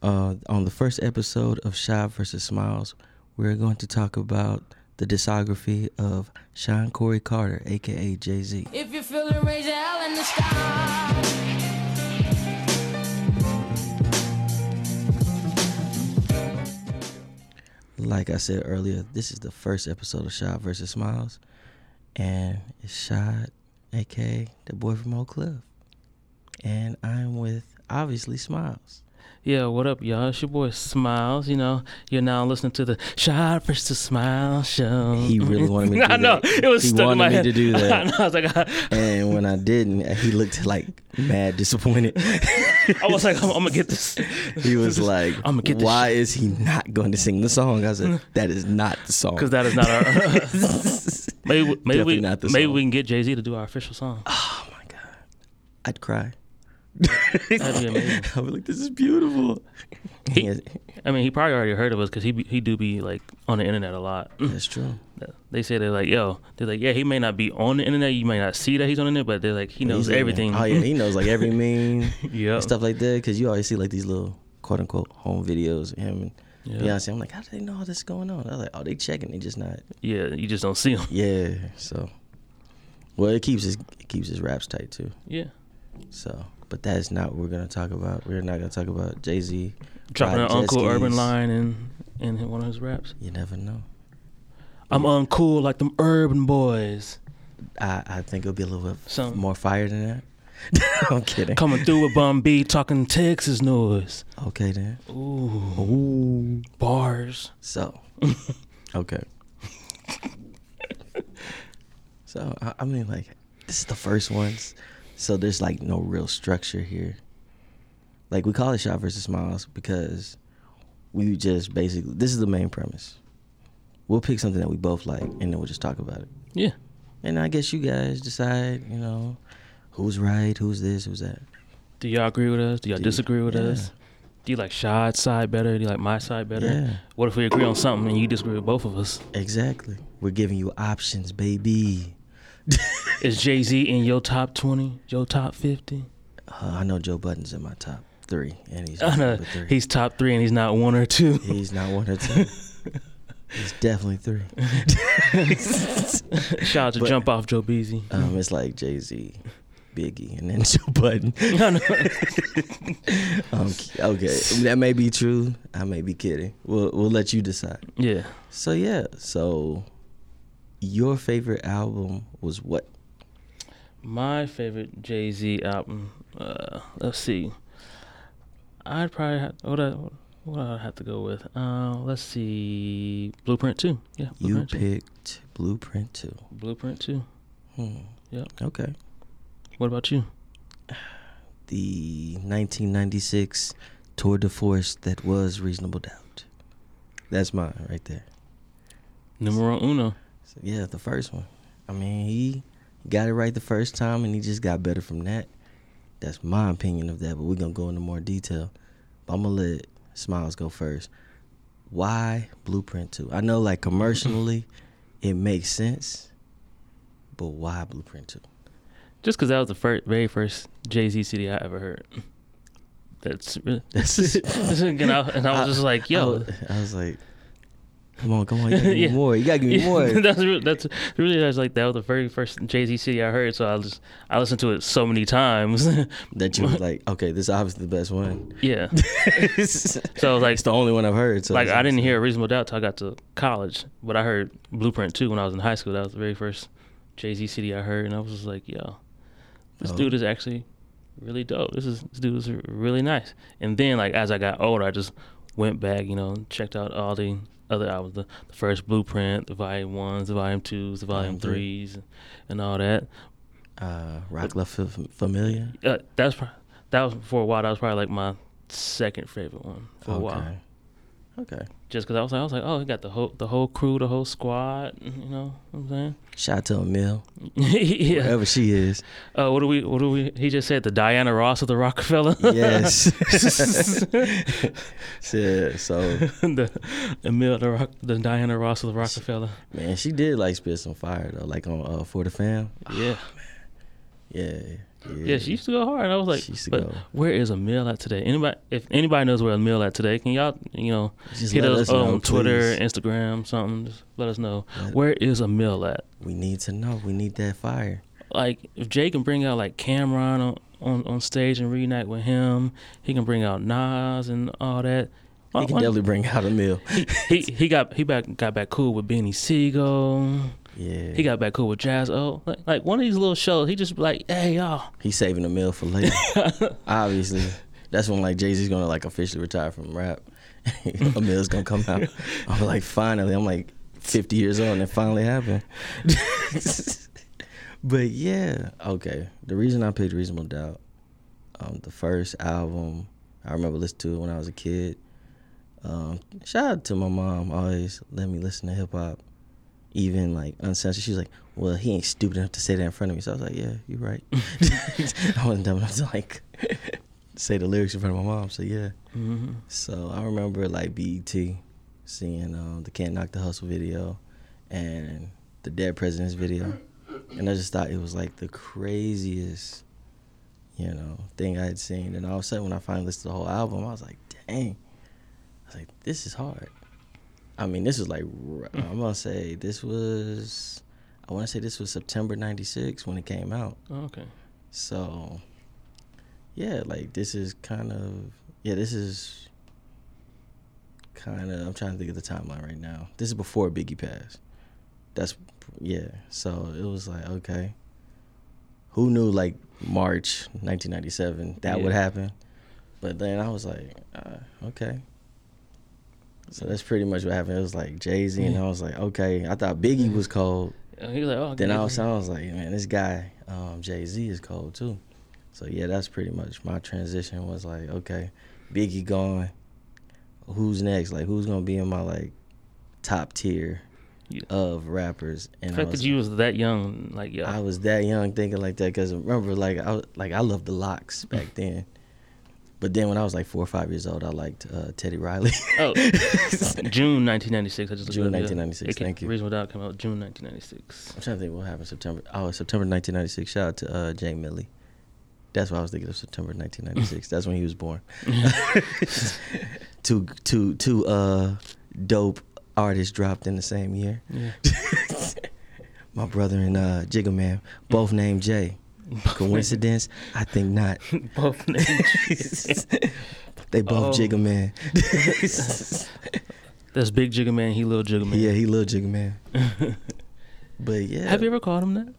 Uh, on the first episode of Shy versus Smiles, we're going to talk about the discography of Sean Corey Carter, aka Jay Z. If you're feeling raise your hell in the sky. Like I said earlier, this is the first episode of Shy versus Smiles, and it's Shy, aka the boy from Oak Cliff, and I'm with obviously Smiles. Yeah, what up, y'all? It's your boy Smiles. You know, you're now listening to the Shot versus Smile show. He really wanted me to do I know that. it was He stuck in wanted my me head. to do that. I, know, I was like, I, And when I didn't, he looked like mad disappointed. I was like, I'm, I'm gonna get this. He was like, I'ma get this "Why is he not going to sing the song?" I said, "That is not the song." because that is not our. maybe maybe Definitely we maybe song. we can get Jay Z to do our official song. oh my god, I'd cry. That'd be amazing. I'd be like, "This is beautiful." He- Yeah, I mean, he probably already heard of us because he be, he do be like on the internet a lot. that's mm. true. They say they're like, yo, they're like, yeah, he may not be on the internet, you may not see that he's on the internet, but they're like, he knows He's everything. Oh yeah, he knows like every meme yeah, and stuff like that. Because you always see like these little quote unquote home videos of him and yeah, Beyonce. I'm like, how do they know all this is going on? I was like, oh, they checking. They just not. yeah. You just don't see him. Yeah. So, well, it keeps his it keeps his raps tight too. Yeah, So, but that is not what we're gonna talk about. We're not gonna talk about Jay Z dropping an jet Urban line in in one of his raps. You never know. I'm uncool like them urban boys. I, I think it'll be a little bit Some- more fire than that. I'm kidding. Coming through with Bun B talking Texas noise. Okay then. Ooh, Ooh. bars. So, okay. so I, I mean, like, this is the first ones. So there's like no real structure here. Like we call it shot versus smiles because we just basically this is the main premise. We'll pick something that we both like and then we'll just talk about it. Yeah. And I guess you guys decide, you know, who's right, who's this, who's that. Do y'all agree with us? Do y'all Do- disagree with yeah. us? Do you like Shad's side better? Do you like my side better? Yeah. What if we agree on something and you disagree with both of us? Exactly. We're giving you options, baby. Is Jay Z in your top twenty? Your top fifty? Uh, I know Joe Budden's in my top three, and he's number three. he's top three and he's not one or two. He's not one or two. he's definitely three. Shout out to But- jump off Joe Beasy. Um, it's like Jay Z, Biggie, and then Joe Budden. I know. Um, okay, that may be true. I may be kidding. We'll we'll let you decide. yeah. So yeah, so your favorite album was what? My favorite Jay Z album. Uh, let's see. I'd probably have, what I what I have to go with. Uh, let's see. Blueprint two. Yeah. You Blueprint two. picked Blueprint Two. Blueprint two. Hmm. Yep. Okay. What about you? The 1996 tour de force that was Reasonable Doubt. That's mine right there. Numero uno. So, yeah, the first one. I mean, he got it right the first time, and he just got better from that. That's my opinion of that, but we're gonna go into more detail. But I'm gonna let Smiles go first. Why Blueprint Two? I know, like commercially, it makes sense, but why Blueprint Two? Just because that was the first, very first Jay Z CD I ever heard. That's really. That's and, I, and I was just like, I yo. was, I was like, come on, come on, you gotta give me Yeah. more. You gotta give me more. that's re- that's really that's like that was the very first Jay Z CD I heard. So I just I listened to it so many times. that you was like, okay, this is obviously the best one. yeah. So like it's the only one I've heard. So like I didn't hear a Reasonable Doubt till I got to college, but I heard Blueprint too when I was in high school. That was the very first Jay Z CD I heard, and I was just like, yo, this Oh. dude is actually really dope. This is this dude is really nice. And then like as I got older, I just went back, you know, checked out all the other albums, the, the first Blueprint, the Volume Ones, the Volume Twos, the Volume Volume three. Threes, and all that. uh, Rock Love F- Familia. Uh, that's that was for a while. That was probably like my second favorite one for a while. Okay. Just because I was like, I was like, oh, he got the whole the whole crew, the whole squad. You know what I'm saying? Shout out to Amil, yeah. wherever she is. Uh, what do we? What do we? He just said the Diana Ross of the Roc-A-Fella. Yes. yeah, so the Amil, the, Rock, the Diana Ross of the Roc-A-Fella. man, she did like spit some fire though, like on uh, for the fam. Yeah. Yeah, Yeah, she used to go hard. And I was like, She used to but go. where is Amil at today? Anybody, if anybody knows where Amil at today, can y'all, you know, Just hit us us know, on Twitter, please. Instagram, something. Just let us know Let- where is Amil at. We need to know. We need that fire. Like, if Jay can bring out like Cam'ron on, on, on stage and reunite with him, he can bring out Nas and all that. He can definitely bring out Amil. he he got he back got back cool with Beanie Sigel. Yeah. He got back cool with Jaz-O. Like, like one of these little shows, he just be like, "Hey y'all, He's saving the meal for later. Obviously, that's when like Jay Z's gonna like officially retire from rap. Amil's gonna come out. I'm like, finally. I'm like 50 years old, and it finally happened. but yeah, okay. The reason I picked Reasonable Doubt, um, the first album I remember listening to it when I was a kid. Um, shout out to my mom, always let me listen to hip hop, even like uncensored. She was like, "Well, he ain't stupid enough to say that in front of me." So I was like, "Yeah, you're right." I wasn't dumb enough to like say the lyrics in front of my mom. So yeah. hmm So I remember like BET seeing um, the Can't Knock the Hustle video and the Dead Presidents video, and I just thought it was like the craziest, you know, thing I had seen. And all of a sudden, when I finally listened to the whole album, I was like, dang, I was like, this is hard. I mean, this is like I'm gonna say this was. I want to say this was September '96 when it came out. Oh, okay. So, yeah, like this is kind of yeah, this is kind of I'm trying to think of the timeline right now. This is before Biggie passed. That's yeah. So it was like okay, who knew like March 1997 that would happen? But then I was like, uh, okay. So that's pretty much what happened. It was like Jay Z, and I was like, okay. I thought Biggie was cold. And he was like, "Oh." Then all of a sudden I was like, man, this guy, um, Jay Z is cold too. So yeah, that's pretty much my transition was like, okay, Biggie gone. Who's next? Like who's gonna be in my like top tier Yeah. of rappers? The And I fact was, that you was that young, like yeah, I was that young thinking like that because remember like I like I loved the locks Mm. back then. But then when I was like four or five years old, I liked uh, Teddy Riley. Oh, June 1996. I just June it up, yeah. 1996, It thank you. Reasonable Doubt came out June 1996. I'm trying to think what happened September. Oh, September 1996. Shout out to uh, Jay Millie. That's what I was thinking of September 1996. That's when he was born. two, two, two uh, dope artists dropped in the same year. Yeah. My brother and uh, Jigga Man, both named Jay. Coincidence? I think not. Both names. they both Oh. Jigga Man. That's Big Jigga Man. He little Jigga Man. yeah, he little Jigga Man. But yeah, Have you ever called him that?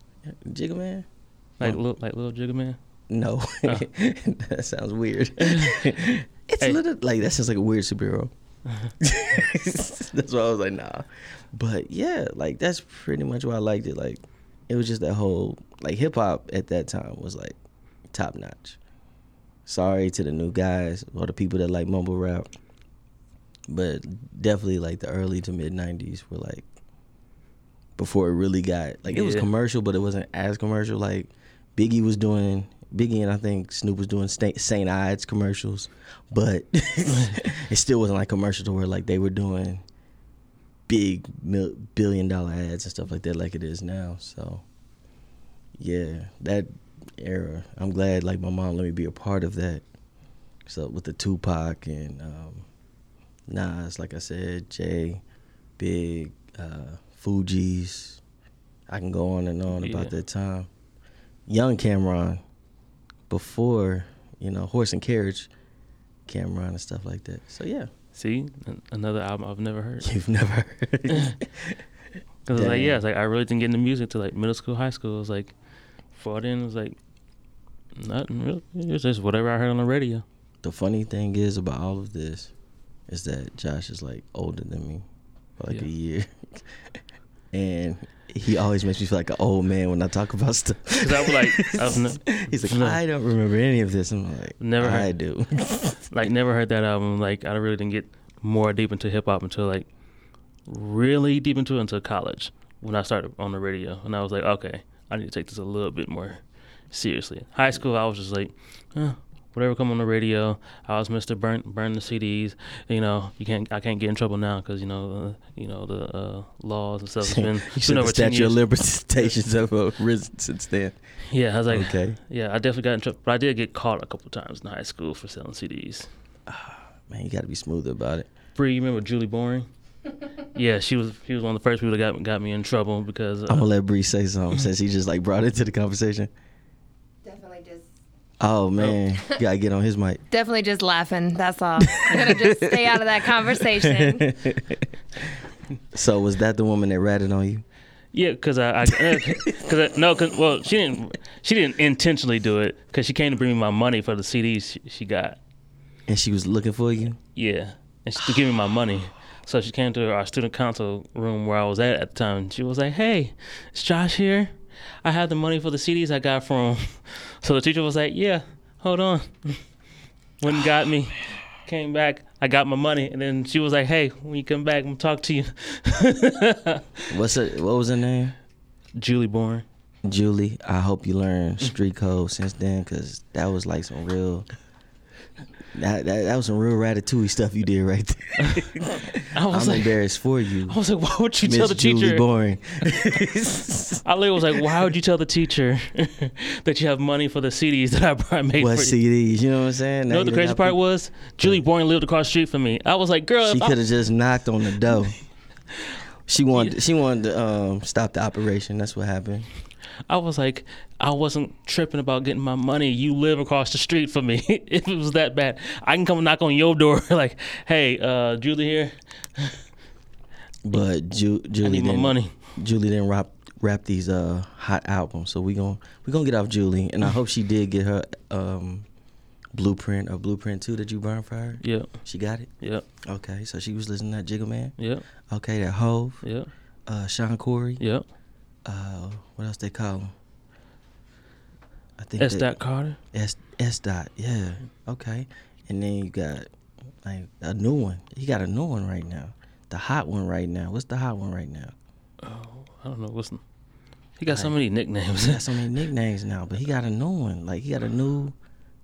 Jigga Man? Like No. little, like little Jigga Man. No, Oh. that sounds weird. it's Hey. a little like that sounds like a weird superhero. that's why I was like, nah. But yeah, like that's pretty much why I liked it. Like it was just that whole like hip hop at that time was like top notch. Sorry to the new guys or the people that like mumble rap, but definitely like the early to mid '90s were like before it really got like it was commercial, but it wasn't as commercial. Like Biggie was doing Biggie and I think Snoop was doing St. St. Ides commercials, but it still wasn't like commercial to where like they were doing big mil- billion dollar ads and stuff like that like it is now. So yeah, that era. I'm glad like my mom let me be a part of that. So with the Tupac and um, Nas, like I said, Jay, Big, uh, Fugees. I can go on and on Yeah. about that time. Young Cam'ron, before you know horse and carriage, Cam'ron and stuff like that. So yeah, See, another album I've never heard. you've never heard. Cause it's like yeah, it's like I really didn't get into music till like middle school, high school. It was like, before then it was like, nothing really. It was just whatever I heard on the radio. the funny thing is about all of this is that Josh is like older than me by like a year, and he always makes me feel like an old man when I talk about stuff. Cause I'm like, I've ne- He's like, No. I don't remember any of this. I'm like, Never I heard- do. like never heard that album. Like I really didn't get more deep into hip hop until like really deep into it until college when I started on the radio, and I was like, okay, I need to take this a little bit more seriously. High school, I was just like, eh, whatever come on the radio. I was Mister Burn burn the CDs. You know, you can't I can't get in trouble now because you know uh, you know the uh, laws and stuff. It's been, you should over ten statute of years. limitations have uh, risen since then. Yeah, I was like, Okay. yeah, I definitely got in trouble, but I did get caught a couple times in high school for selling CDs. Man, you got to be smoother about it. Bree, you remember Julie Boring? yeah, she was she was one of the first people that got got me in trouble because uh, I'm gonna let Bree say something since he just like brought it to the conversation. Definitely just Oh man, you gotta get on his mic. definitely just laughing. That's all. I'm gonna just stay out of that conversation. so was that the woman that ratted on you? Yeah, cause I, I cause I, no, cause well, she didn't, she didn't intentionally do it, cause she came to bring me my money for the CDs she, she got. And she was looking for you. Yeah, and she to give me my money. So she came to our student council room where I was at at the time. She was like, "Hey, is Josh here? I have the money for the CDs I got from." him." So the teacher was like, "Yeah, hold on." Went and got me. Came back. I got my money, and then she was like, "Hey, when you come back, I'm gonna talk to you." What's her, What was her name? Julie Bourne. Julie. I hope you learned street code since then, cause that was like some real. That, that, that was some real ratatouille stuff you did right there. I was I'm like, embarrassed for you, I was like, why would you tell the Julie teacher? Boring. I literally was like, why would you tell the teacher that you have money for the CDs that I made what for? CDs? You know what I'm saying? You know what the crazy part was? Julie Bourne lived across the street from me. I was like, girl, She could have just knocked on the door. She wanted. She wanted to um, stop the operation. That's what happened. I was like, I wasn't tripping about getting my money. You live across the street from me. if it was that bad, I can come knock on your door like, hey, uh, Julie here. But Ju- Julie I need my didn't- money. Julie didn't rap rap these uh hot albums, so we gon' we gonna get off Julie, and I hope she did get her um blueprint or blueprint two that you burned for her. Yep, She got it. yep, Okay, so she was listening to that Jigga Man. yep, Okay, that Hove, yep, uh, Sean Corey. yep. Uh, what else they call him? I think S. Dot Carter. S S dot. Yeah. Okay. And then you got like a new one. He got a new one right now. The hot one right now. What's the hot one right now? Oh, I don't know what's. He got so many nicknames. He got so many nicknames now, but he got a new one. Like he got a new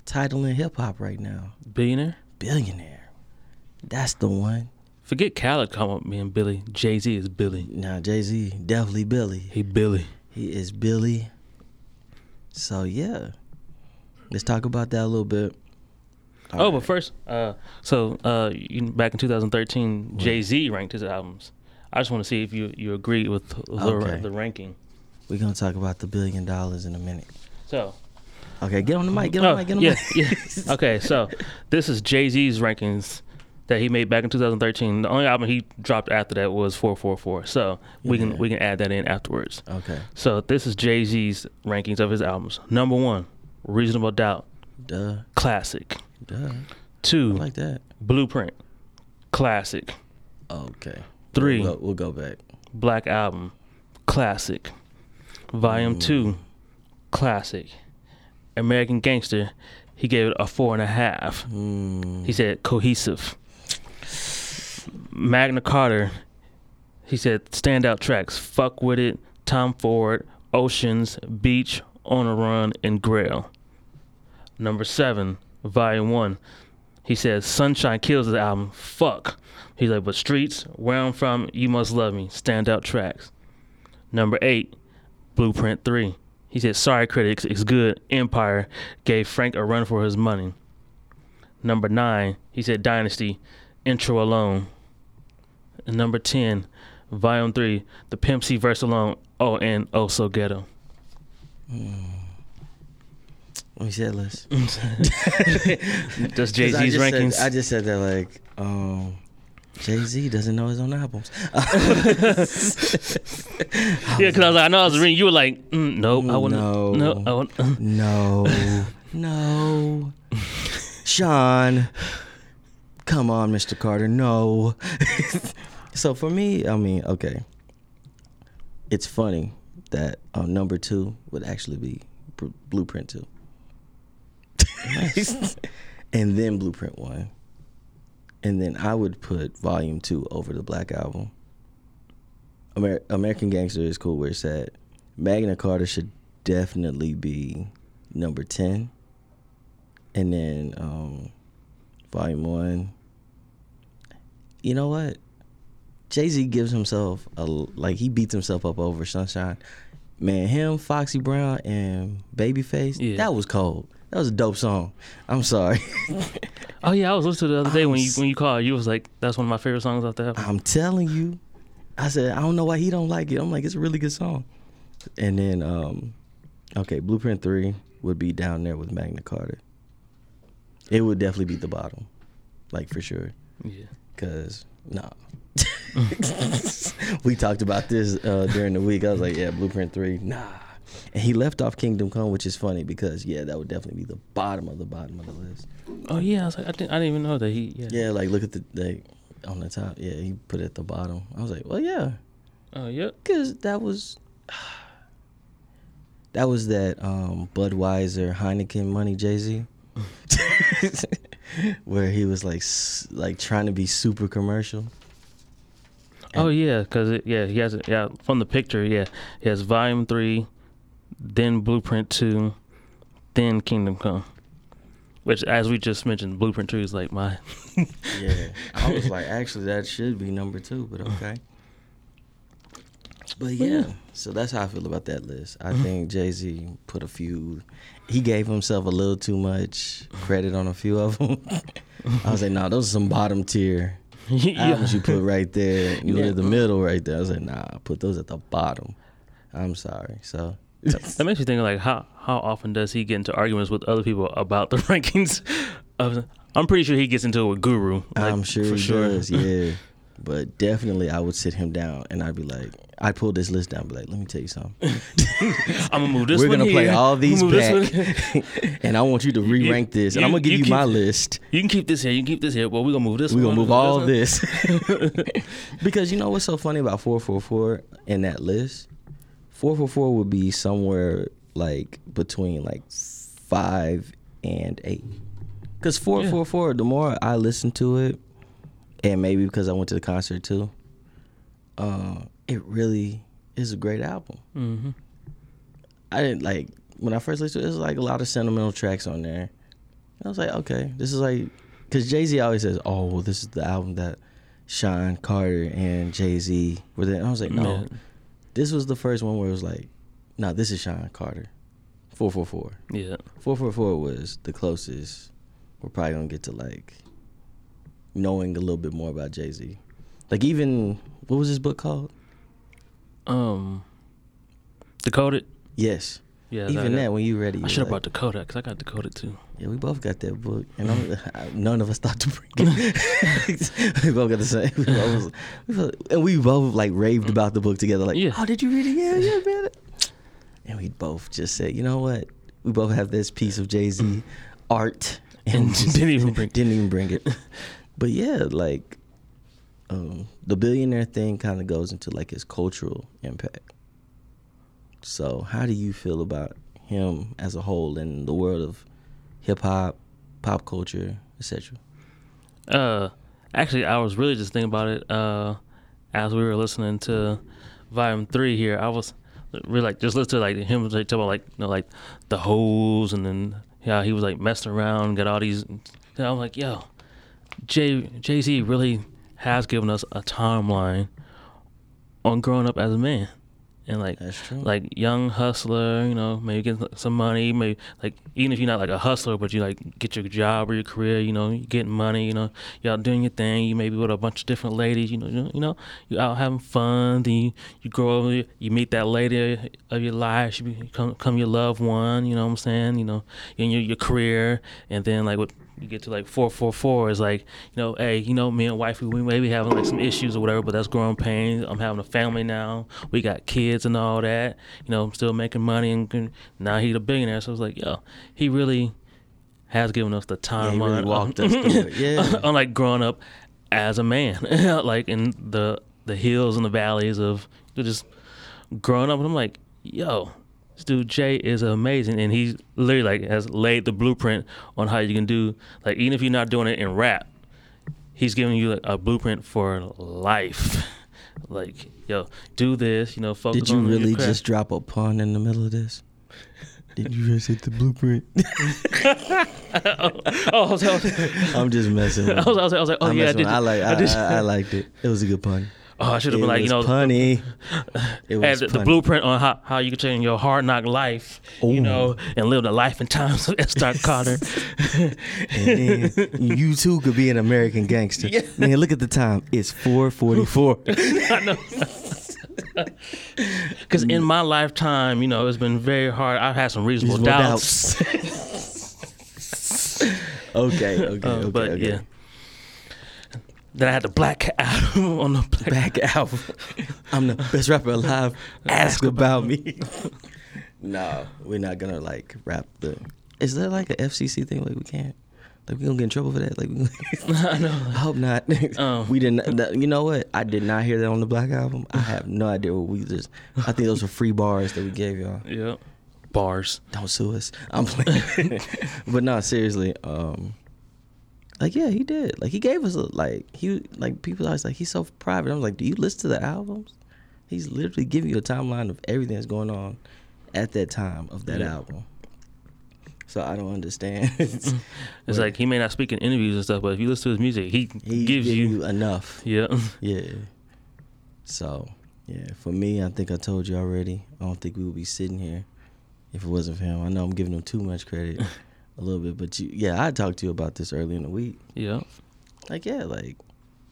title in hip hop right now. Billionaire. Billionaire. That's the one. Forget Khaled calling me and Billy. Jay Z is Billy. Now Jay Z definitely Billy. He Billy. He is Billy. So yeah, let's talk about that a little bit. Oh, but first, uh, so uh, back in 2013, Jay Z ranked his albums. I just want to see if you you agree with the, Okay. the ranking. We're gonna talk about the billion dollars in a minute. So, Okay, get on the mic. Get on oh, the mic. Get on yeah, the mic. yeah. Okay, so this is Jay Z's rankings that he made back in 2013. The only album he dropped after that was 444. So we Yeah. can we can add that in afterwards. Okay. So this is Jay Z's rankings of his albums. Number one, Reasonable Doubt, Duh. classic. Duh. Two, I like that. Blueprint, classic. Okay. Three, We'll go, we'll go back. Black Album, classic. Volume two, classic. American Gangster, he gave it a four and a half. Mm, He said cohesive. Magna Carta, he said standout tracks. Fuck with it, Tom Ford, Oceans, Beach, On a Run, and Grail. Number seven, Volume One. He says Sunshine kills the album. Fuck. He's like, but Streets, Where I'm From, You Must Love Me, standout tracks. Number eight, Blueprint Three. He said, Sorry critics, it's good. Empire gave Frank a run for his money. Number nine, he said Dynasty, intro alone. And number ten, volume three, the Pimp C verse alone. Oh, and oh so ghetto. let me see that list. That's Jay Z's just said- rankings. I just said that like, um, Jay Z doesn't know his own albums. yeah, because I was like, I know I was reading. You were like, mm, nope, I wouldn't. No. no, I wouldn't. No, no, Sean, come on, Mr. Carter, no. so for me, I mean, okay, it's funny that um, number two would actually be Br- Blueprint two, and then Blueprint one, and then I would put Volume two over the Black Album. Amer- American Gangster is cool where it's at. Magna Carta should definitely be number 10. and then um, Volume One. You know what? Jay Z gives himself a like he beats himself up over Sunshine. Man, him, Foxy Brown, and Babyface. Yeah. That was cold. That was a dope song. I'm sorry. Oh yeah, I was listening to the other day I'm when you when you called. You was like, "That's one of my favorite songs off the album." I'm telling you. I said, I don't know why he don't like it. I'm like, it's a really good song. And then, um, okay, Blueprint 3 would be down there with Magna Carta. It would definitely be the bottom, like for sure. Yeah. Cause nah. we talked about this uh, during the week. I was like, yeah, Blueprint three, nah. And he left off Kingdom Come, which is funny because yeah, that would definitely be the bottom of the bottom of the list. Oh yeah, I was like, I didn't, I didn't even know that he. Yeah. Yeah, like look at the like on the top. Yeah, he put it at the bottom. I was like, well, yeah, Oh yeah, because that was that was that um, Budweiser Heineken money Jay Z, where he was like like trying to be super commercial. Oh yeah, cause it, yeah, he has it. Yeah, from the picture, yeah, he has Volume Three, then Blueprint Two, then Kingdom Come. Which, as we just mentioned, Blueprint Two is like my. Yeah, I was like, actually, that should be number two, but okay. But yeah, so that's how I feel about that list. I think Jay Z put a few. He gave himself a little too much credit on a few of them. I was like, no, those are some bottom tier albums you put right there near the middle, right there. I was like, nah, put those at the bottom. I'm sorry. So That makes me think like how how often does he get into arguments with other people about the rankings? Of, I'm pretty sure he gets into it with Guru. like, I'm sure for sure. does, yeah. But definitely, I would sit him down and I'd be like, I'd pull this list down, and be like, let me tell you something. I'm gonna move this. One. We're gonna play all these back, and I want you to re rank this, and you- I'm gonna give you you, keep- my list. You can keep this here. You can keep this here. Well, we're gonna move this. We're gonna move all one. this. because you know what's so funny about 444 in that list? 444 would be somewhere like between like five and eight. Because 444, the more I listen to it, and maybe because I went to the concert too, uh, it really is a great album. Mm-hmm. I didn't like when I first listened to it. There's like a lot of sentimental tracks on there. I was like, okay, this is like, because Jay Z always says, oh, well, this is the album that Sean Carter and Jay Z were there. And I was like, no, Man. this was the first one where it was like, no, this is Sean Carter. 444. Yeah. 444 was the closest we're probably gonna get to like knowing a little bit more about Jay Z. Like even what was his book called? Um. Decoded. Yes. Yeah. even I, that when you read it, I should have like, brought Decoded because I got Decoded too. Yeah, we both got that book, and I'm, none of us thought to bring it. we both got the same. We both, we both- and we both like raved about the book together. Like, Yeah. oh, did you read it? Yeah, yeah, man. And we both just said, you know what? We both have this piece of Jay Z art, And didn't even bring- didn't even bring it. But yeah, like um, the billionaire thing kind of goes into like his cultural impact. So, how do you feel about him as a whole in the world of hip hop, pop culture, etc.? Uh, actually, I was really just thinking about it. Uh, as we were listening to Volume Three here, I was really like just listening to like him talk about like you know like the hoes and then yeah he was like messing around, got all these. I'm like, yo, Jay Jay Z really has given us a timeline on growing up as a man. And like like young hustler, you know, maybe get some money, maybe like even if you're not like a hustler, but you like get your job or your career, you know, you getting money, you know, you're out doing your thing, you maybe with a bunch of different ladies, you know, you know, you know, you out having fun, then you, you grow up, you meet that lady of your life, she become, become your loved one, you know what I'm saying, you know, in your your career, and then like what you get to like four four four is like, you know, hey, you know, me and wifey, we maybe having like some issues or whatever, but that's growing pains. I'm having a family now. We got kids and all that. You know, I'm still making money and and now he's a billionaire. So it's like, yo, he really has given us the Yeah, he really on- walked us through. Yeah. on like growing up as a man, like in the the hills and the valleys of just growing up. And I'm like, yo, this dude Jay is amazing, and he literally like has laid the blueprint on how you can do like even if you're not doing it in rap, he's giving you like, a blueprint for life. like, yo, do this, you know, focus Did you really just drop a pun in the middle of this? Did you just hit the blueprint? oh, I was, I was, I'm just messing. With I was, I was, I was like, oh I'm yeah, I did. I like. I. I, I liked it. It was a good pun. Oh, I should have been like, you know, punny. It was the, the blueprint on how, how you can change your hard knock life, you know, and live the life and times of Star Carter. And then you too could be an American gangster. Man, look at the time. It's 4:44. I know. Because in my lifetime, you know, it's been very hard. I've had some reasonable, Reasonable doubts. okay, okay, Uh, okay, but okay. yeah. Then I had the Black album on the Black. Back out. I'm the best rapper alive. Ask about me. no, we're not gonna like rap the. Is there like a FCC thing? Like we can't. Like we gonna get in trouble for that? Like I know. I hope not. Um. we didn't. that- You know what? I did not hear that on the Black album. I have no idea what we just. I think those were free bars that we gave y'all. Yep. Bars. Don't sue us. I'm playing. but no, seriously. Um, like yeah, he did. Like he gave us a like he like people always like he's so private. I'm like, do you listen to the albums? He's literally giving you a timeline of everything that's going on at that time of that Yeah. album. So I don't understand. It's Right. like he may not speak in interviews and stuff, but if you listen to his music, he, he gives give you. enough. Yeah. Yeah. So, yeah, for me, I think I told you already. I don't think we would be sitting here if it wasn't for him. I know I'm giving him too much credit a little bit, but you, yeah, I talked to you about this early in the week. Yeah. Like, yeah, like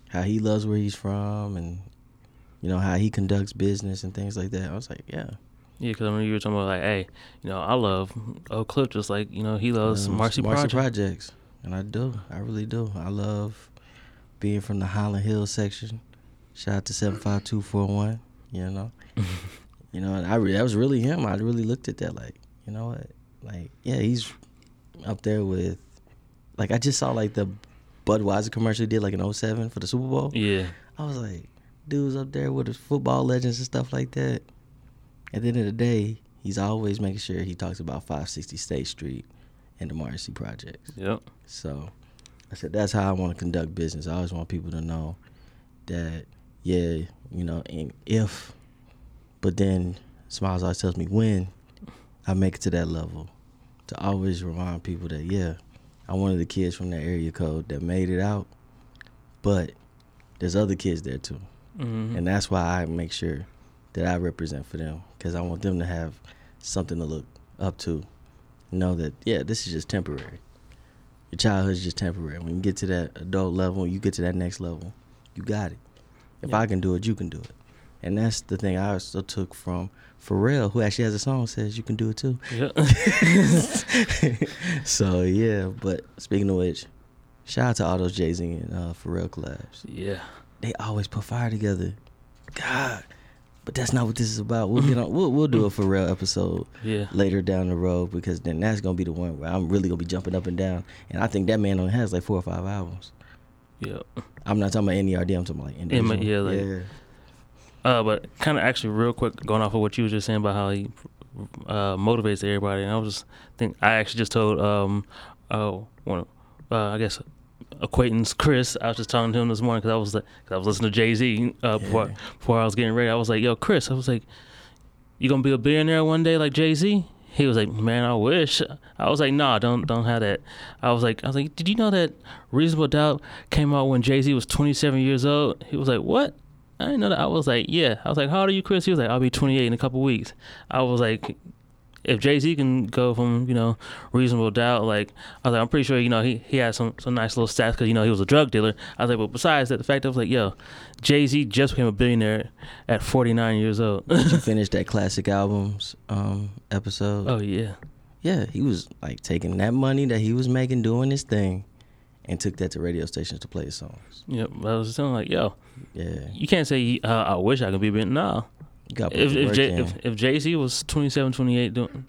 how he loves where he's from and, you know, how he conducts business and things like that. I was like, yeah. Yeah, because I remember you were talking about like, hey, you know, I love Oak Cliff just like you know he loves Um, Marcy, Project. Projects. And I do. I really do. I love being from the Highland Hills section. Shout out to 75241, you know. you know, and I re- that was really him. I really looked at that like, you know what? Like, yeah, he's up there with like I just saw like the Budweiser commercial he did like in 07 for the Super Bowl. Yeah. I was like, dude's up there with his football legends and stuff like that. At the end of the day, he's always making sure he talks about 560 State Street and the Marcy Projects. Yep. So I said that's how I want to conduct business. I always want people to know that, yeah, you know, and if, but then Smiles always tells me when I make it to that level, to always remind people that, yeah, I'm one of the kids from that area code that made it out, but there's other kids there too. hmm And that's why I make sure that I represent for them because I want them to have something to look up to. Know that, yeah, this is just temporary. Your childhood is just temporary. When you get to that adult level, you get to that next level, you got it. If Yeah. I can do it, you can do it. And that's the thing I also took from Pharrell, who actually has a song that says you can do it too. Yep. so, yeah, but speaking of which, shout out to all those Jay Z and uh, Pharrell collabs yeah. they always put fire together. God, but that's not what this is about. We'll get on. We'll we'll do a Pharrell episode Yeah. later down the road because then that's gonna be the one where I'm really gonna be jumping up and down. And I think that man only has like four or five albums. Yeah, I'm not talking about NERD. I'm talking about like individual. yeah, like- yeah. Uh, but kind of actually, real quick, going off of what you were just saying about how he uh, motivates everybody, and I was just think I actually just told um oh one uh, I guess acquaintance Chris. I was just talking to him this morning because I was like, cause I was listening to Jay Z uh, before before I was getting ready. I was like, yo, Chris, I was like, you gonna be a billionaire one day like Jay Z? He was like, man, I wish. I was like, nah, don't don't have that. I was like, I was like, did you know that Reasonable Doubt came out when Jay Z was 27 years old? He was like, what? I didn't know that. I was like, yeah. I was like, how old are you, Chris? He was like, I'll be 28 in a couple weeks. I was like, if Jay Z can go from you know reasonable doubt, like I was like, I'm pretty sure you know he he had some some nice little stats because you know he was a drug dealer. I was like, but besides that, the fact that I was like, yo, Jay Z just became a billionaire at 49 years old. Did you finish that classic albums um episode? oh yeah, Yeah, he was like taking that money that he was making doing this thing, and took that to radio stations to play his songs. yep. I was telling like, yo, Yeah, you can't say uh, I wish I could be a billionaire. No, got if if, in. if if Jay Z was 27, 28 doing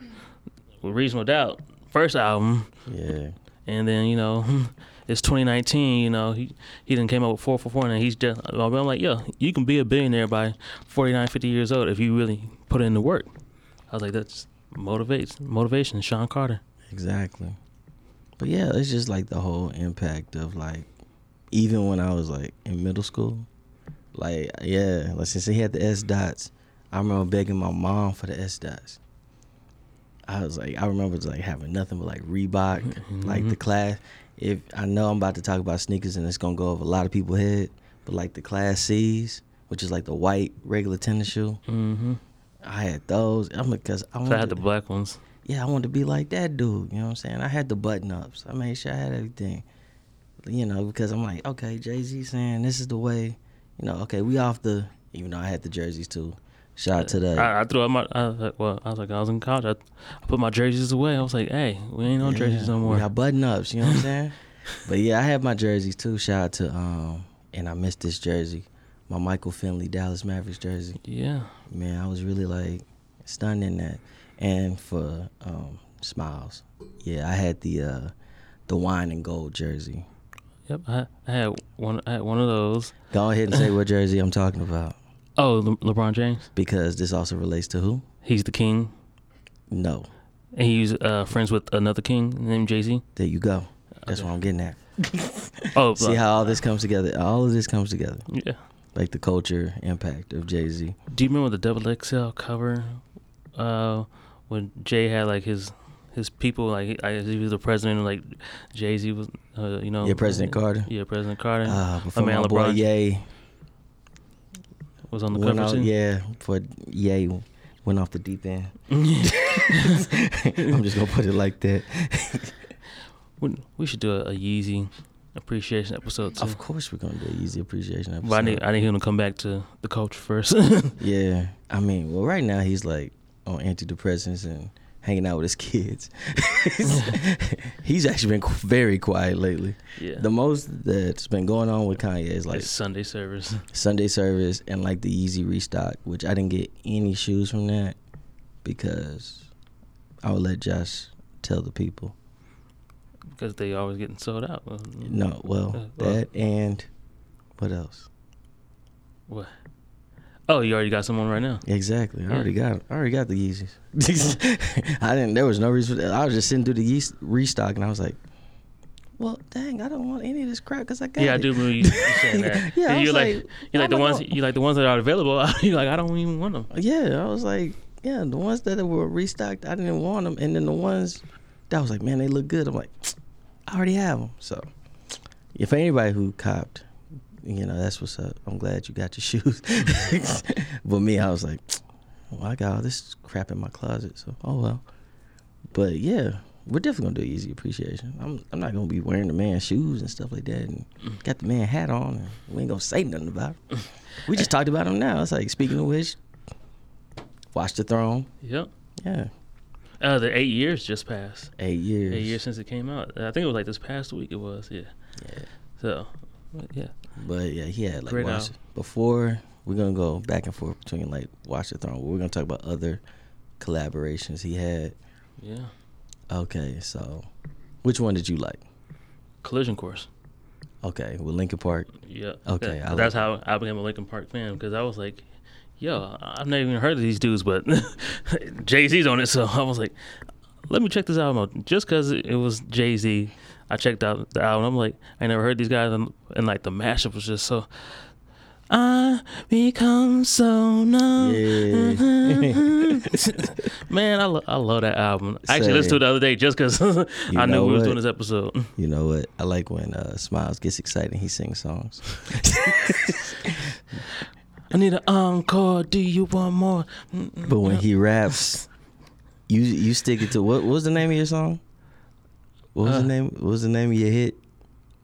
with reasonable doubt first album. yeah. and then you know it's 2019 you know he he didn't came up with 444 and he's just i'm like yo you can be a billionaire by 49 50 years old if you really put in the work i was like that's motivates motivation sean carter Exactly. But yeah, it's just like the whole impact of like, even when I was like in middle school, like yeah, like since he had the S dots, I remember begging my mom for the S dots. I was like, I remember like having nothing but like Reebok, like Mm-hmm. the class. If I know I'm about to talk about sneakers and it's gonna go over a lot of people's head, but like the Classics, which is like the white regular tennis shoe, Mm-hmm. I had those. I'm because I So I had the black ones. Yeah, I wanted to be like that dude. You know what I'm saying? I had the button ups. I made sure I had everything. You know, because I'm like, okay, Jay Z saying this is the way. You know, okay, we off the. Even though I had the jerseys too. Shout out to the. I, I threw out my. I was like, well, I was like, I was in college. I, I put my jerseys away. I was like, hey, we ain't on jerseys no We more. got button ups, you know what I'm saying? but yeah, I have my jerseys too. Shout out to um and I missed this jersey. My Michael Finley Dallas Mavericks jersey. Yeah. Man, I was really like stunned in that. And for um Smiles. Yeah, I had the uh the wine and gold jersey. Yep. I, I had one. I had one of those. Go ahead and say what jersey I'm talking about. Oh, Le- LeBron James. Because this also relates to who? He's the king, No. and he's uh, friends with another king named Jay Z. There you go. That's what I'm getting at. Oh, See uh, how all this comes together. All of this comes together. Yeah. Like the culture impact of Jay Z. Do you remember the double XL cover? Uh, when Jay had like his his people, like he, I, he was the president, like Jay Z was, uh, you know. Yeah, President Carter. Yeah, President Carter. Uh, man my boy LeBron Ye was on the went cover out, yeah, for Ye went off the deep end. I'm just gonna put it like that. We, we should do a, a Yeezy appreciation episode too. Of course, we're gonna do an Yeezy appreciation episode. But I need I need him to come back to the culture first. yeah, I mean, well, right now he's like on antidepressants and hanging out with his kids. he's actually been very quiet lately. yeah. The most that's been going on with Kanye is like Like Sunday service. Sunday service and like the Yeezy restock, which I didn't get any shoes from that because I would let Josh tell the people. because they always getting sold out. No, well, Uh, well. that and what else? What? Oh, you already got someone right now. Exactly. I already got. I already got the Yeezys. I didn't. There was no reason. For that. I was just sitting through the Yeez restock, and I was like, "Well, dang, I don't want any of this crap because I got Yeah, I do you, you saying that. Yeah, you like, like, you like oh the ones you like the ones that are available. you like I don't even want them. Yeah, I was like, yeah, the ones that were restocked, I didn't want them, and then the ones that I was like, man, they look good. I'm like, I already have them. So, if anybody who copped, you know, that's what's up. I'm glad you got your shoes. but me, I was like, well, I got all this crap in my closet, so oh well. But yeah, we're definitely gonna do Yeezy appreciation. I'm I'm not gonna be wearing the man's shoes and stuff like that, and got the man hat on, and we ain't gonna say nothing about it. We just talked about him now. It's like speaking of which, Watch the Throne. Yep. Yeah, Uh, the eight years just passed. eight years. Eight years since it came out. I think it was like this past week. It was. Yeah. Yeah. So, but yeah. But yeah, he had like Great watch album. before. We're gonna go back and forth between like Watch the Throne. We're gonna talk about other collaborations he had. Yeah. Okay, so which one did you like? Collision course. Okay, with Linkin Park. Yeah. Okay, I that's like how I became a Linkin Park fan because I was like, yo, I've never even heard of these dudes, but Jay Z's on it, so I was like, let me check this album out. Just because it was Jay Z, I checked out the album. I'm like, I never heard these guys, and, and like the mashup was just so. I become so numb. Yeah. Man, I, lo- I love that album. I actually listened to it the other day just because I knew we was what? doing this episode. You know what? I like when uh, Smiles gets excited. and He sings songs. I need an encore. Do you want more? But when he raps, you you stick it to what? What was the name of your song? What was Uh, the name? What was the name of your hit?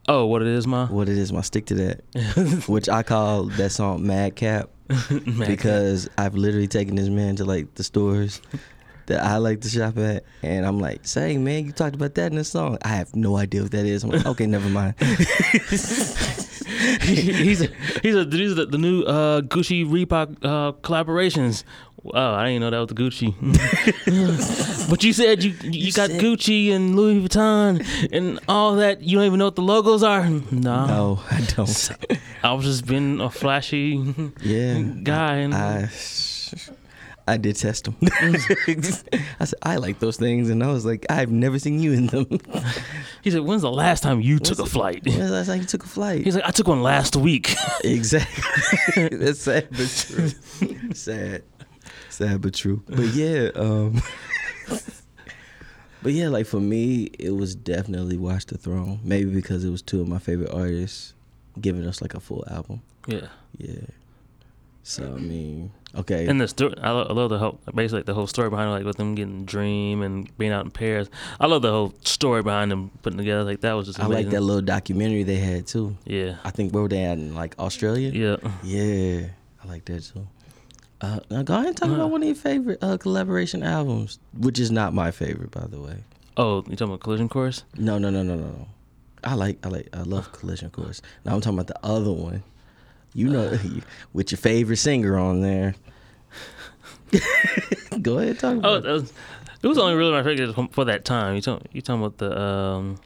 Oh, what it is, my What it is? My stick to that. Which I call that song Madcap Man, because I've literally taken this man to like the stores that I like to shop at, and I'm like, "Say, man, you talked about that in the song. I have no idea what that is." I'm like, "Okay, never mind." he's a, he's a these are the, new uh, Gucci Reebok uh, collaborations. Wow, I didn't know that was the Gucci. but you said you you, You got said- Gucci and Louis Vuitton and all that. You don't even know what the logos are. Nah, no, I don't. I was just being a flashy Yeah, guy. And I I did test them. I said I like those things, and I was like, I've never seen you in them. he said, "When's the last time you took a flight?" When's the last time you took a flight? He's like, "I took one last week." Exactly. That's sad but true. sad. Sad but true. But yeah, um But yeah, like for me, it was definitely Watch the Throne. Maybe because it was two of my favorite artists giving us like a full album. Yeah. Yeah. So I mean, okay. And the story, I, lo- I love the whole, basically the whole story behind it, like with them getting Dream and being out in Paris. I love the whole story behind them putting together. Like that was just I like that little documentary they had too. Yeah. I think where were they at in like Australia? Yeah. Yeah, I like that too. Uh, now go ahead and talk Uh. about one of your favorite uh, collaboration albums, which is not my favorite, by the way. Oh, you talking about Collision Course? No, no, no, no, no, no. I like, I like, I love Collision Course. Now I'm talking about the other one. You know, with your favorite singer on there. go ahead, talk about. Oh, about. that was, it was only really my favorite for that time. You talking, you talking about the um,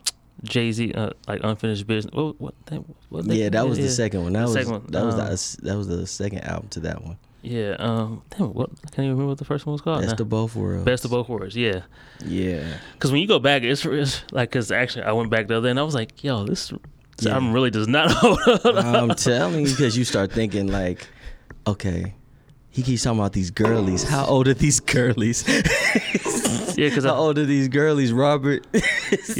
Jay Z uh, like unfinished business? What? What? That, what Yeah, that was the second one. That The was second one, that was um, the, that was the second album to that one. Yeah. Um. Damn. What? I can't even remember what the first one was called. Best now. of both worlds. Best of both worlds. Yeah. Yeah. Because when you go back, it's, it's like because actually I went back the other day and I was like, yo, this, Yeah. album really does not hold up. I'm telling you, because you start thinking like, okay, he keeps talking about these girlies. How old are these girlies? yeah, because How I, old are these girlies, Robert? yeah,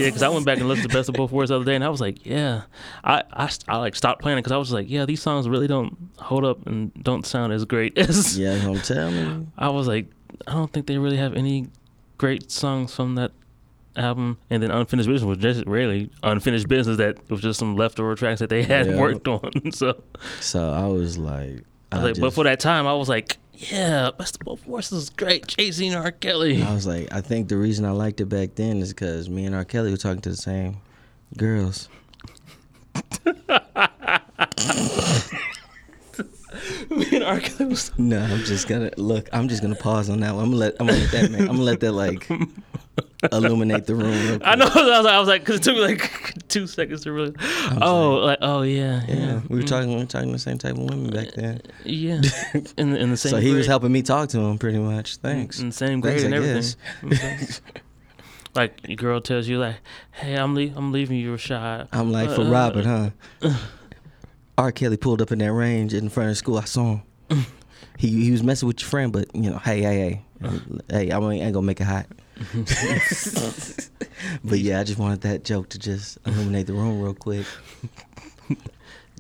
because I went back and listened to Best of Both Worlds the other day and I was like, yeah, I I, I like stopped playing it because I was like, yeah, these songs really don't hold up and don't sound as great as. yeah, I'm telling you. I was like, I don't think they really have any great songs from that album. And then Unfinished Business was just really unfinished business that was just some leftover tracks that they had Yeah. worked on. so. So I was like, I was like, but for that time, I was like, yeah, Best of Both Worlds is great. Jay Z and R. Kelly. I was like, I think the reason I liked it back then is because me and R. Kelly were talking to the same girls. Me and R. Kelly was. No, I'm just gonna look. I'm just gonna pause on that one. I'm gonna let. I'm gonna let that. Man, I'm gonna let that like illuminate the room. I know. I was like, I was like, because it took me like two seconds to really. Oh, like, oh yeah, yeah, Yeah, we were mm, talking. We were talking the same type of women back then. Uh, yeah. In the, in the same. So he was helping me talk to him pretty much. Thanks. In the same grade mm, Thanks, and everything. like your girl tells you like, hey, I'm le- I'm leaving you, Rashad. I'm like, for Uh, Robert, huh? Uh, uh. R. Kelly pulled up in that range in front of school. I saw him. He he was messing with your friend, but you know, hey, hey, hey, hey, I ain't gonna make it hot. but yeah, I just wanted that joke to just illuminate the room real quick.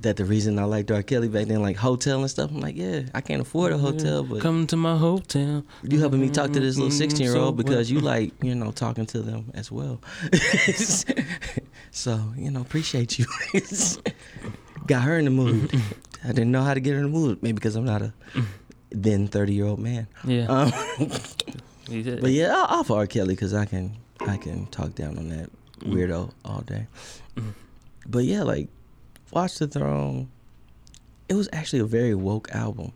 that the reason I liked R. Kelly back then, like hotel and stuff. I'm like, yeah, I can't afford a hotel, but Come to my hotel. you helping me talk to this little Mm, 16 year old because you like you know talking to them as well so you know appreciate you got her in the mood i didn't know how to get her in the mood maybe because i'm not a then 30 year old man Yeah. um, but yeah i'll offer r kelly because i can i can talk down on that weirdo all day but yeah like watch the throne it was actually a very woke album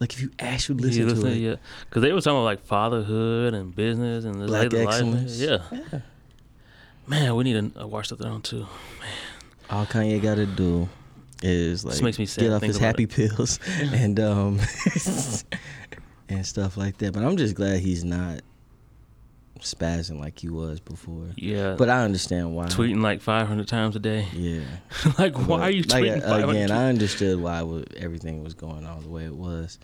like if you actually listen yeah, to it yeah, because they were talking about like fatherhood and business and Black excellence. Yeah. Yeah. man, we need to watch the throne too. Man. All Kanye got to do is like makes me sad get off his happy pills and um and stuff like that. But I'm just glad he's not spazzing like he was before. Yeah, But I understand why. tweeting like 500 times a day. Yeah. like, why are you like, tweeting? uh, 500 again? I understood why everything was going on the way it was.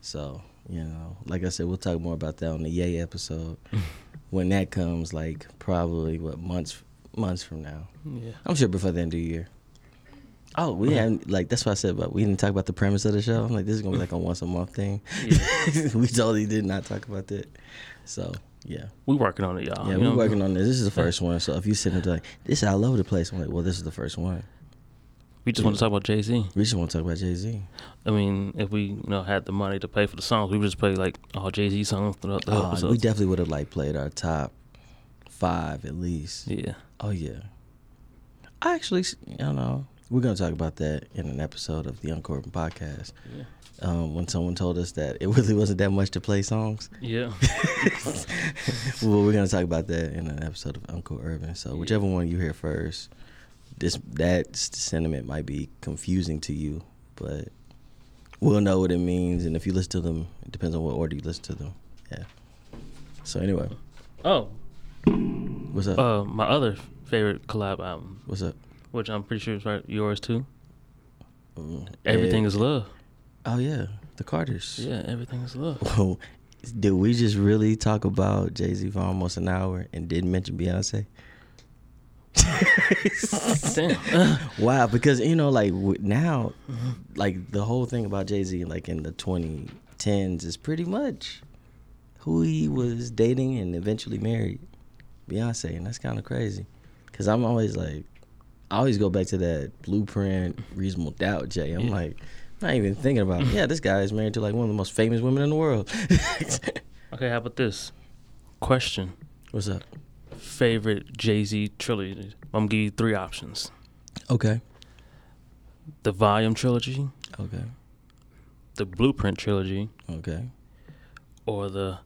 So you know, like I said, we'll talk more about that on the Yay episode when that comes. Like probably what months months from now. yeah. I'm sure before the end of the year. Oh, we haven't like that's what I said about we didn't talk about the premise of the show. I'm like this is gonna be like a once a month thing. we totally did not talk about that. So yeah, We working on it, y'all. yeah, you we're know? working on this. This is the first one. So if you sit and like this is all over the place, I'm like, well, this is the first one. We just want to talk about Jay Z. We just want to talk about Jay Z. I mean, if we you know had the money to pay for the songs, we would just play like all Jay Z songs throughout the whole Oh, we definitely would have like played our top five at least. Yeah. Oh yeah. I actually, you know, we're gonna talk about that in an episode of the Uncool Urban podcast. Yeah. Um, when someone told us that it really wasn't that much to play songs. Yeah. well, we're gonna talk about that in an episode of Uncool Urban. So whichever one you hear first, this that sentiment might be confusing to you, but we'll know what it means. And if you listen to them, it depends on what order you listen to them. Yeah. So anyway, oh, what's up? uh, my other favorite collab album, what's up? Which I'm pretty sure is right, yours too. Mm, Everything yeah. is love. Oh yeah, the Carters. Yeah, everything is love. Well, Did we just really talk about Jay Z for almost an hour and didn't mention Beyonce? Damn. Wow, because you know, like now, like the whole thing about Jay Z, like in the 2010s, is pretty much who he was dating and eventually married, Beyonce, and that's kind of crazy. Because I'm always like, I always go back to that Blueprint, Reasonable Doubt, Jay. I'm Yeah. like, not even thinking about, It. yeah, this guy is married to like one of the most famous women in the world. okay, how about this? Question. What's up? Favorite Jay Z trilogy? I'm gonna give you three options: Okay. the Volume trilogy, Okay. the Blueprint trilogy, Okay. or the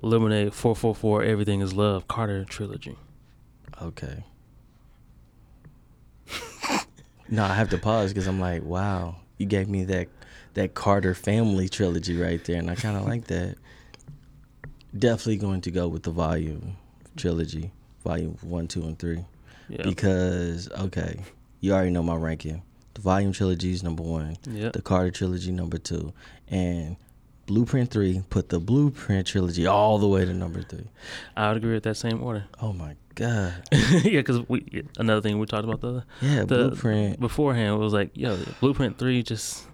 Lemonade 444 Everything Is Love Carter trilogy. Okay. No, I have to pause because I'm like, wow, you gave me that that Carter family trilogy right there, and I kind of like that. Definitely going to go with the volume trilogy, volume one, two, and three, Yeah. because okay, you already know my ranking. The volume trilogy is number one. Yep. The Carter trilogy number two, and Blueprint three put the Blueprint trilogy all the way to number three. I would agree with that same order. Oh my god. yeah, because we another thing we talked about the Yeah, the Blueprint. beforehand was like, yo, Blueprint three just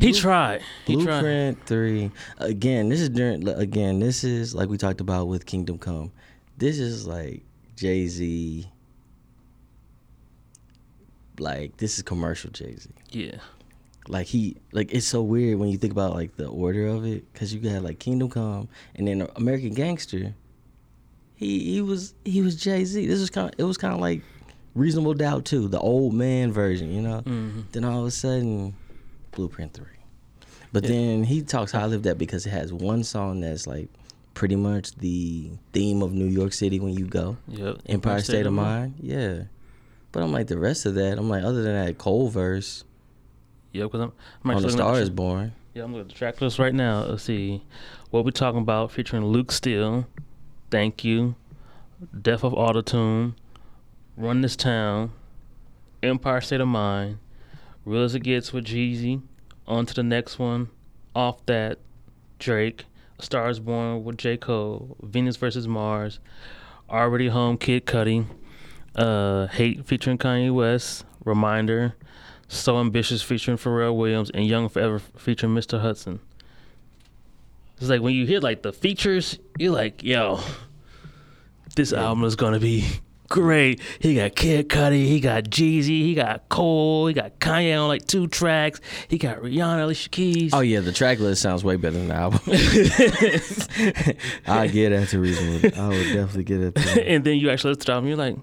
he tried. He tried. Blueprint three. Again, this is during. Again, this is like we talked about with Kingdom Come. This is like Jay Z. Like this is commercial Jay Z. Yeah. Like he, like it's so weird when you think about like the order of it, because you got like Kingdom Come and then American Gangster. He he was he was Jay Z. This was kind of it was kind of like Reasonable Doubt too, the old man version, you know. hmm Then all of a sudden, Blueprint Three. But Yeah. then he talks I of that because it has one song that's like pretty much the theme of New York City when you go. Yep. Empire State of Mind. Yeah. But I'm like the rest of that. I'm like other than that Cole verse Yeah, because I'm, I'm on actually the Star is Born. Yeah, I'm looking at the track list right now. Let's see. What we talking about featuring Luke Steele, Thank You, Death of Autotune, Run This Town, Empire State of Mind, Real as It Gets with Jeezy, on to the next one, off that. Drake, A Star is Born with J. Cole, Venus versus Mars, Already Home Kid Cudi, uh, Hate featuring Kanye West, Reminder, So Ambitious featuring Pharrell Williams, and Young Forever featuring Mr. Hudson. It's like when you hear like the features, you're like, yo, this album is gonna be great. He got Kid Cudi, he got Jeezy, he got Cole, he got Kanye on like two tracks, he got Rihanna, Alicia Keys. Oh yeah, the track list sounds way better than the album. I get that to reasonable. I would definitely get it. And then you actually listen to the album, you're like,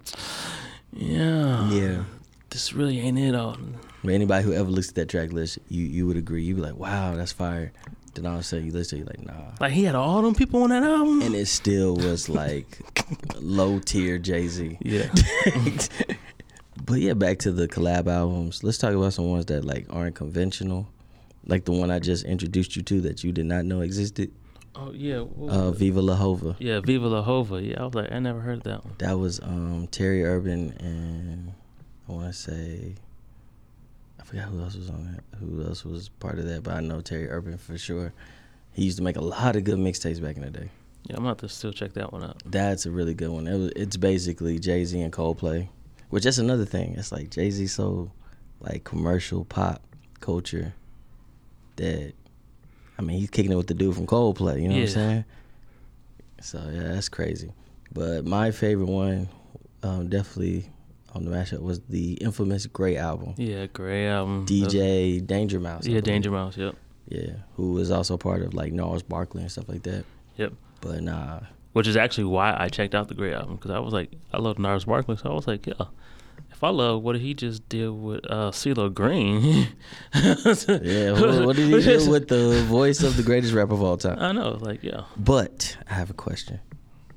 yeah, yeah. this really ain't it all. But anybody who ever looks at that track list, you you would agree. You'd be like, wow, that's fire. Then all of a sudden you listen, you're like, nah. Like he had all them people on that album. And it still was like low tier Jay Z. yeah, But yeah, back to the collab albums. Let's talk about some ones that like aren't conventional. Like the one I just introduced you to that you did not know existed. oh yeah, Uh. Viva La Hova. yeah, Viva La Hova. Yeah, I was like, I never heard that one. That was um, Terry Urban and I want to say forgot who else was on that. Who else was part of that? But I know Terry Urban for sure. He used to make a lot of good mixtapes back in the day. Yeah, I'm gonna have to still check that one out. That's a really good one. It was, it's basically Jay Z and Coldplay, which that's another thing. It's like Jay Z so like commercial pop culture that I mean he's kicking it with the dude from Coldplay. You know what I'm saying? So yeah, that's crazy. But my favorite one, um, definitely on the mashup was the infamous Gray album. Yeah, Gray album. DJ Danger Mouse. I Yeah, believe. Danger Mouse. Yep. Yeah, who was also part of like Gnarls Barkley and stuff like that. Yep. But nah, Which is actually why I checked out the Gray album because I was like, I love Gnarls Barkley, so I was like, yeah, if I love what did he just did with uh, CeeLo Green, Yeah, what, what did he do with the voice of the greatest rapper of all time? I know, like, yeah, But I have a question.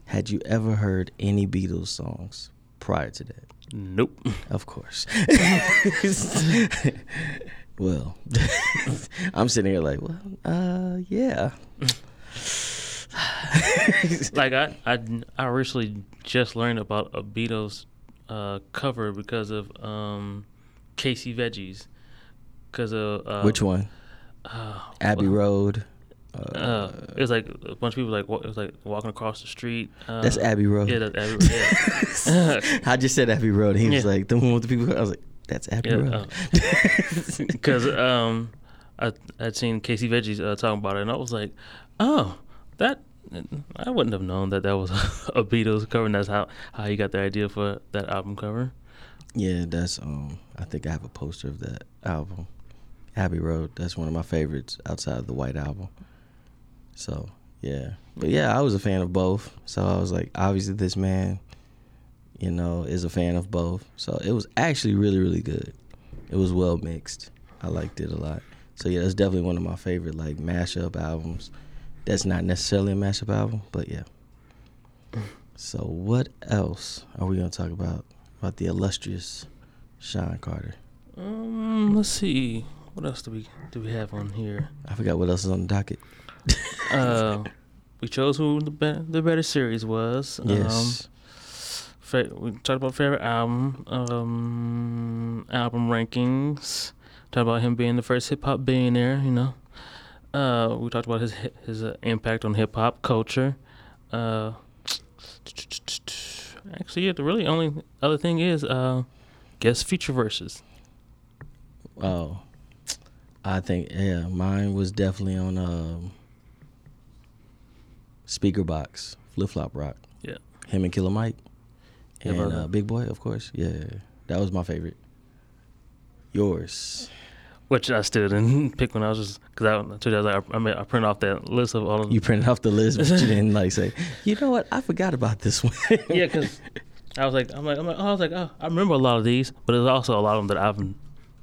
Had you ever heard any Beatles songs prior to that? Nope. Of course. well, I'm sitting here like, well, uh, yeah. like I, I, I recently just learned about a Beatles uh, cover because of um, Casey Veggies, because of uh, Which one? Uh, Abbey well, Road. Uh, it was like a bunch of people like it was like walking across the street. Uh, That's Abbey Road. Yeah, that's Abbey. Yeah. I just said Abbey Road. He was like the one with the people. I was like, that's Abbey Yeah, Road. because um, I I'd seen Casey Veggies uh, talking about it, and I was like, oh, that I wouldn't have known that that was a Beatles cover, and that's how how you got the idea for that album cover. Yeah, that's um. I think I have a poster of that album, Abbey Road. That's one of my favorites outside of the White Album. So yeah, but yeah, I was a fan of both. So I was like, obviously this man, you know, is a fan of both. So it was actually really really good. It was well mixed. I liked it a lot. So yeah, that's definitely one of my favorite like mashup albums. That's not necessarily a mashup album, but yeah. So what else are we gonna talk about about the illustrious Sean Carter? Um, let's see, what else do we do we have on here? I forgot what else is on the docket. Uh, we chose who the better the better series was. Yes. Um, fa- we talked about favorite album, um, album rankings. Talked about him being the first hip hop billionaire. You know, uh, we talked about his his uh, impact on hip hop culture. Uh, actually, yeah, the really only other thing is uh, guest feature verses. oh, I think yeah, mine was definitely on um, Speakerboxxx, flip flop rock. Yeah. Him and Killer Mike, and uh, Big Boi, of course. Yeah, that was my favorite. Yours. Which I still didn't pick when I was just because I, told you I was like I, I, made, I printed off that list of all of them. You printed off the list, but you didn't like say, you know what? I forgot about this one. yeah, because I was like, I'm like, I'm like, oh, I was like, oh, I remember a lot of these, but there's also a lot of them that I've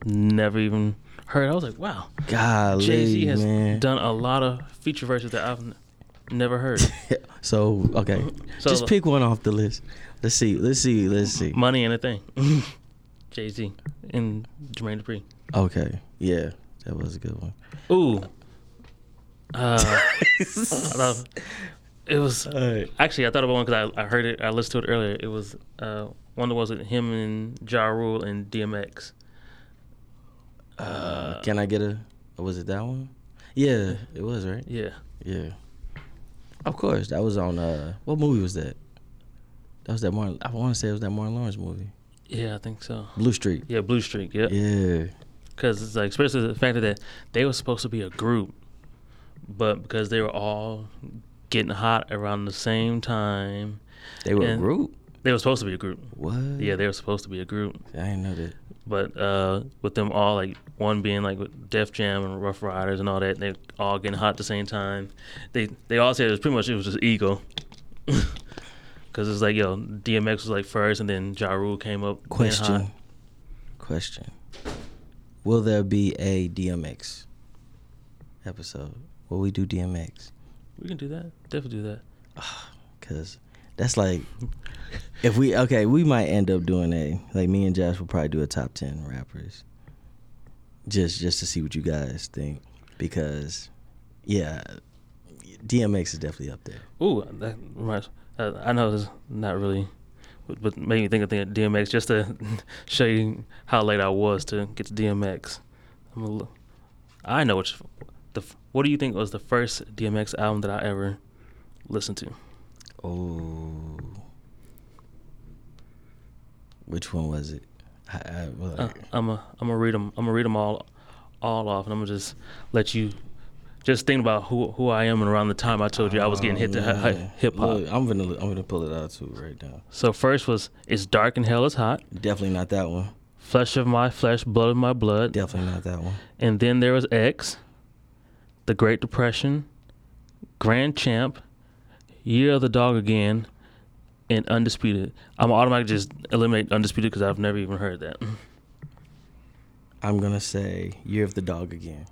never even heard. I was like, wow, Golly, Jay Z has man. done a lot of feature verses that I've never heard. So okay, So just pick one off the list. Let's see. Let's see. Let's see. Money and a thing, Jay Z and Jermaine Dupri. Okay. Yeah, that was a good one. Ooh, uh, I thought it was actually I thought about one because I, I heard it, I listened to it earlier. It was uh, one that was it him and Ja Rule and DMX. Uh, can I get a? Was it that one? Yeah, it was right. Yeah. Yeah. Of course, that was on. uh What movie was that? That was that Martin. I want to say it was that Martin Lawrence movie, Yeah, I think so. Blue Streak. Yeah, Blue Streak. Yeah, Yeah. because it's like especially the fact that they were supposed to be a group, but because they were all getting hot around the same time, They were a group. They were supposed to be a group. What? Yeah, they were supposed to be a group, I didn't know that. but uh, with them all like one being like with Def Jam and Ruff Ryders and all that, they all getting hot at the same time. They they all said it was pretty much it was just ego. Cause it's like yo, DMX was like first, and then Ja Rule came up. Question. Question. Will there be a DMX episode? Will we do DMX? We can do that. Definitely do that. Cause that's like, if we okay, we might end up doing a like me and Josh will probably do a top ten rappers. Just just to see what you guys think, because yeah, DMX is definitely up there. Ooh, that reminds. Uh, I know it's not really, but, but made me think of, think of DMX just to show you how late I was to get to DMX. I'm a little, I know which. The what do you think was the first DMX album that I ever listened to? Oh, which one was it? I, I, well, Uh, I'm a I'm gonna read them. I'm gonna read them all, all off, and I'm gonna just let you. Just think about who who I am and around the time I told you I was getting hit to Oh, hi- hip hop. I'm gonna I'm gonna pull it out too right now. So first was "It's Dark and Hell is Hot," Definitely not that one. "Flesh of My Flesh, Blood of My Blood," Definitely not that one. And then there was X, The Great Depression, Grand Champ, Year of the Dog Again, and Undisputed. I'm automatically just eliminate Undisputed because I've never even heard that. I'm gonna say Year of the Dog again.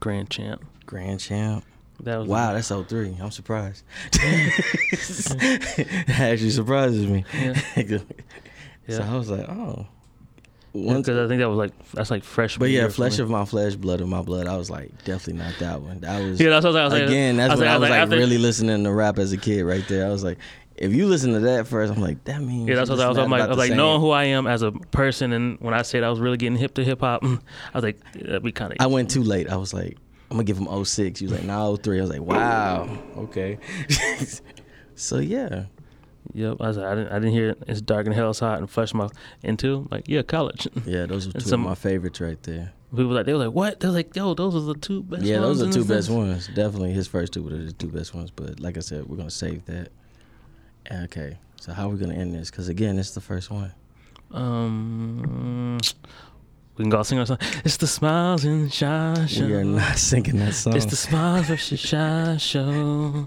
Grand Champ. Grand Champ. That was Wow, that's 03. I'm surprised. that actually surprises me. Yeah. So I was like, oh. Because I think that was like that's like fresh. but yeah, flesh of my flesh, blood of my blood. I was like, definitely not that one. That was Yeah, that's what I was saying. again. That's I was when like- I was like, like really listening to rap as a kid, right there. I was like, if you listen to that first, I'm like, that means Yeah, that's what I was. I'm like, I was like knowing who I am as a person, and when I said I was really getting hip to hip hop, mm, I was like, that'd be kind of. I went too late. I was like, I'm gonna give him 06. He was like, nah, 03. I was like, wow, okay. so yeah, Yep. I was like, I didn't, I didn't hear it's dark and hell's hot and flesh my into like yeah college. yeah, those were two some- of my favorites right there. People were like they were like what? They're like yo those are the two best. Ones. Yeah, those are two best list." ones. Definitely his first two were the two best ones. But like I said, we're gonna save that. Okay, so how are we gonna end this? Because again, it's the first one. Um, we can go sing our song. It's the smiles and shine show. We are not singing that song. It's the smiles versus shine show.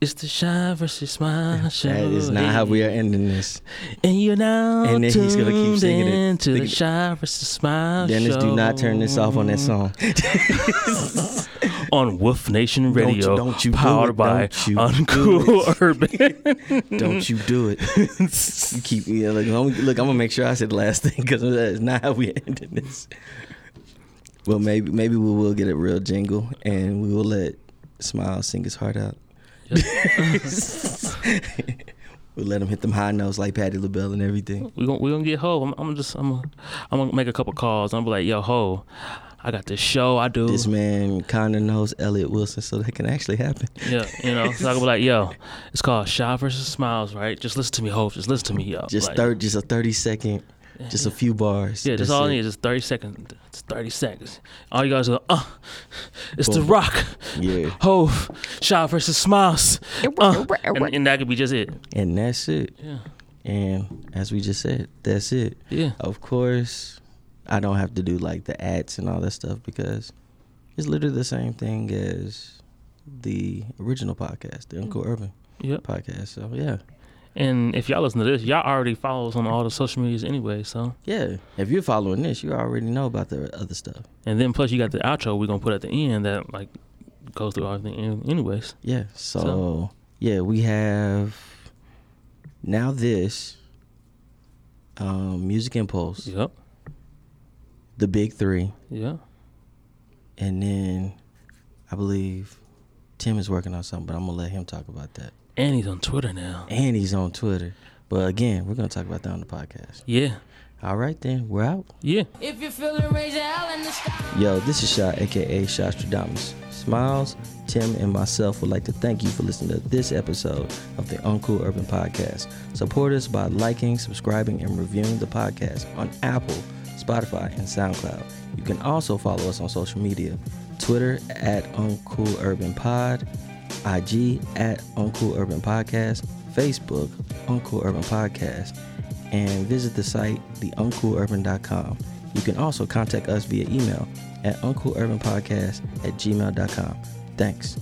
It's the shine versus smile show. that is not how we are ending this. And you're now And then he's gonna keep singing it. into the at- versus smile Dennis, show. do not turn this off on that song. on Wolf Nation Don't you- Radio, don't you do powered it. by Uncool Urban. Don't you do it. you keep yeah, look, I'm, look, I'm gonna make sure I said the last thing because that's not how we ended this. Well, maybe maybe we will get a real jingle and we will let Smile sing his heart out. we'll let him hit them high notes like Patti LaBelle and everything. we gonna we gonna get Hov. I'm, I'm just I'm gonna, I'm gonna make a couple calls. I'm gonna be like, yo, Hov, I got this show I do. This man kind of knows Elliot Wilson, so that can actually happen. Yeah, you know, so I can be like, yo, it's called Shy versus Smiles, right? Just listen to me, Hov. Just listen to me, yo. Just Like, third, just a thirty second, just a few bars. Yeah, that's That's all I it. need. Just 30 seconds. It's 30 seconds. All you guys are, uh, it's the rock. Yeah, Hov, Shy versus Smiles. Uh, and, and that could be just it. and that's it. Yeah. And as we just said, that's it. Yeah. Of course, I don't have to do like the ads and all that stuff because it's literally the same thing as the original podcast, the Uncool Urban Yep. podcast. So yeah, And if y'all listen to this, y'all already follow us on all the social medias anyway. So, yeah. If you're following this, you already know about the other stuff. and then plus you got the outro we're gonna put at the end that like goes through everything an- anyways. Yeah. So, So- yeah, we have now this um, Music Impulse, Yep. The big three, Yeah. and then I believe Tim is working on something, but I'm gonna let him talk about that. And he's on Twitter now. and he's on Twitter. But again, we're gonna talk about that on the podcast. Yeah. All right, then we're out. Yeah. If you're feeling raise your hell in the sky. Yo, this is Shot, aka Shostradamus. Smiles, Tim, and myself would like to thank you for listening to this episode of the Uncool Urban Podcast. Support us by liking, subscribing, and reviewing the podcast on Apple, Spotify, and SoundCloud. You can also follow us on social media Twitter at Uncool Urban Pod, IG at Uncool Urban Podcast, Facebook, Uncool Urban Podcast, and visit the site, theuncoolurban.com. You can also contact us via email at uncoolurbanpodcast at gmail.com. Thanks.